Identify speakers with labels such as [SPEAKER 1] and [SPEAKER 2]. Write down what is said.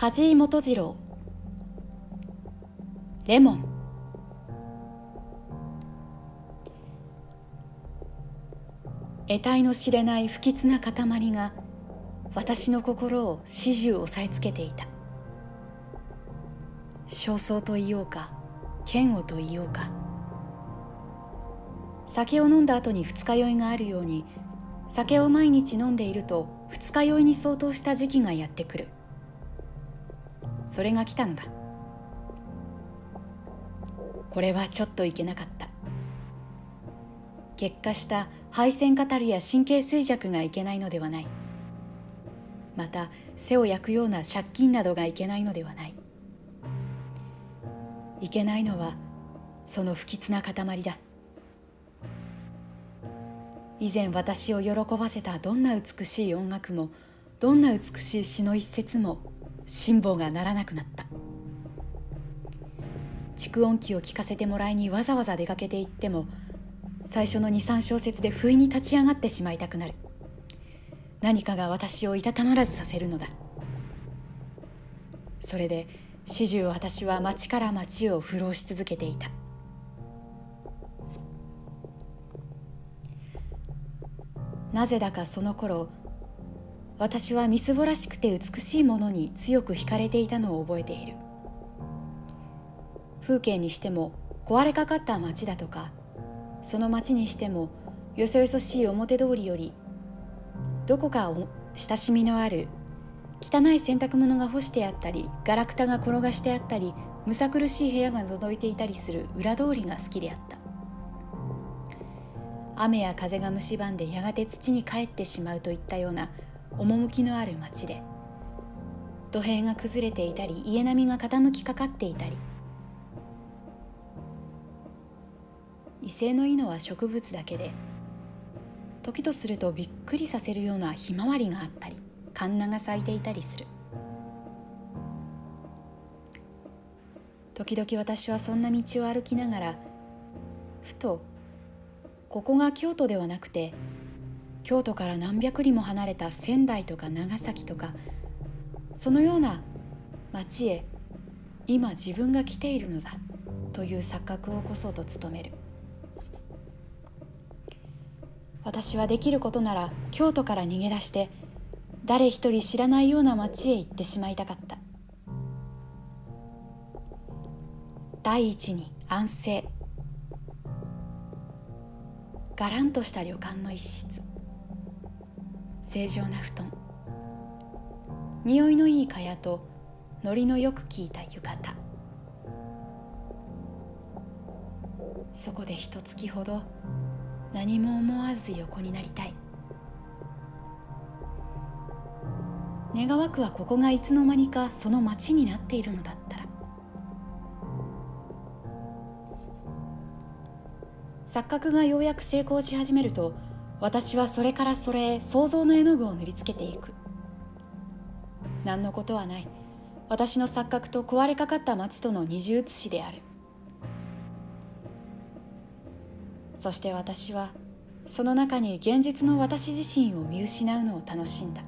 [SPEAKER 1] 梶井元次郎。レモン。得体の知れない不吉な塊が私の心を始終押さえつけていた。焦燥と言おうか嫌悪と言おうか。酒を飲んだ後に二日酔いがあるように酒を毎日飲んでいると二日酔いに相当した時期がやってくる。それが来たのだ。これはちょっといけなかった。結果した配線語りや神経衰弱がいけないのではない。また背を焼くような借金などがいけないのではない。いけないのはその不吉な塊だ。以前私を喜ばせたどんな美しい音楽もどんな美しい詩の一節も辛抱がならなくなった。蓄音機を聞かせてもらいにわざわざ出かけていっても最初の23小節で不意に立ち上がってしまいたくなる。何かが私をいたたまらずさせるのだ。それで始終私は町から町を浮浪し続けていた。なぜだかその頃私はみすぼらしくて美しいものに強く惹かれていたのを覚えている。風景にしても壊れかかった町だとかその町にしてもよそよそしい表通りよりどこか親しみのある汚い洗濯物が干してあったりガラクタが転がしてあったりむさ苦しい部屋が覗いていたりする裏通りが好きであった。雨や風が蝕んでやがて土に帰ってしまうといったような趣のある町で土塀が崩れていたり家並みが傾きかかっていたり威勢のいいのは植物だけで時とするとびっくりさせるようなひまわりがあったりカンナが咲いていたりする。時々私はそんな道を歩きながらふとここが京都ではなくて京都から何百里も離れた仙台とか長崎とかそのような町へ今自分が来ているのだという錯覚をこそと努める。私はできることなら京都から逃げ出して誰一人知らないような町へ行ってしまいたかった。第一に安静。がらんとした旅館の一室。正常な布団。匂いのいい蚊帳とのりのよく効いた浴衣。そこで一月ほど何も思わず横になりたい。願わくはここがいつの間にかその町になっているのだったら。錯覚がようやく成功し始めると私はそれからそれへ想像の絵の具を塗りつけていく。何のことはない。私の錯覚と壊れかかった町との二重写しである。そして私はその中に現実の私自身を見失うのを楽しんだ。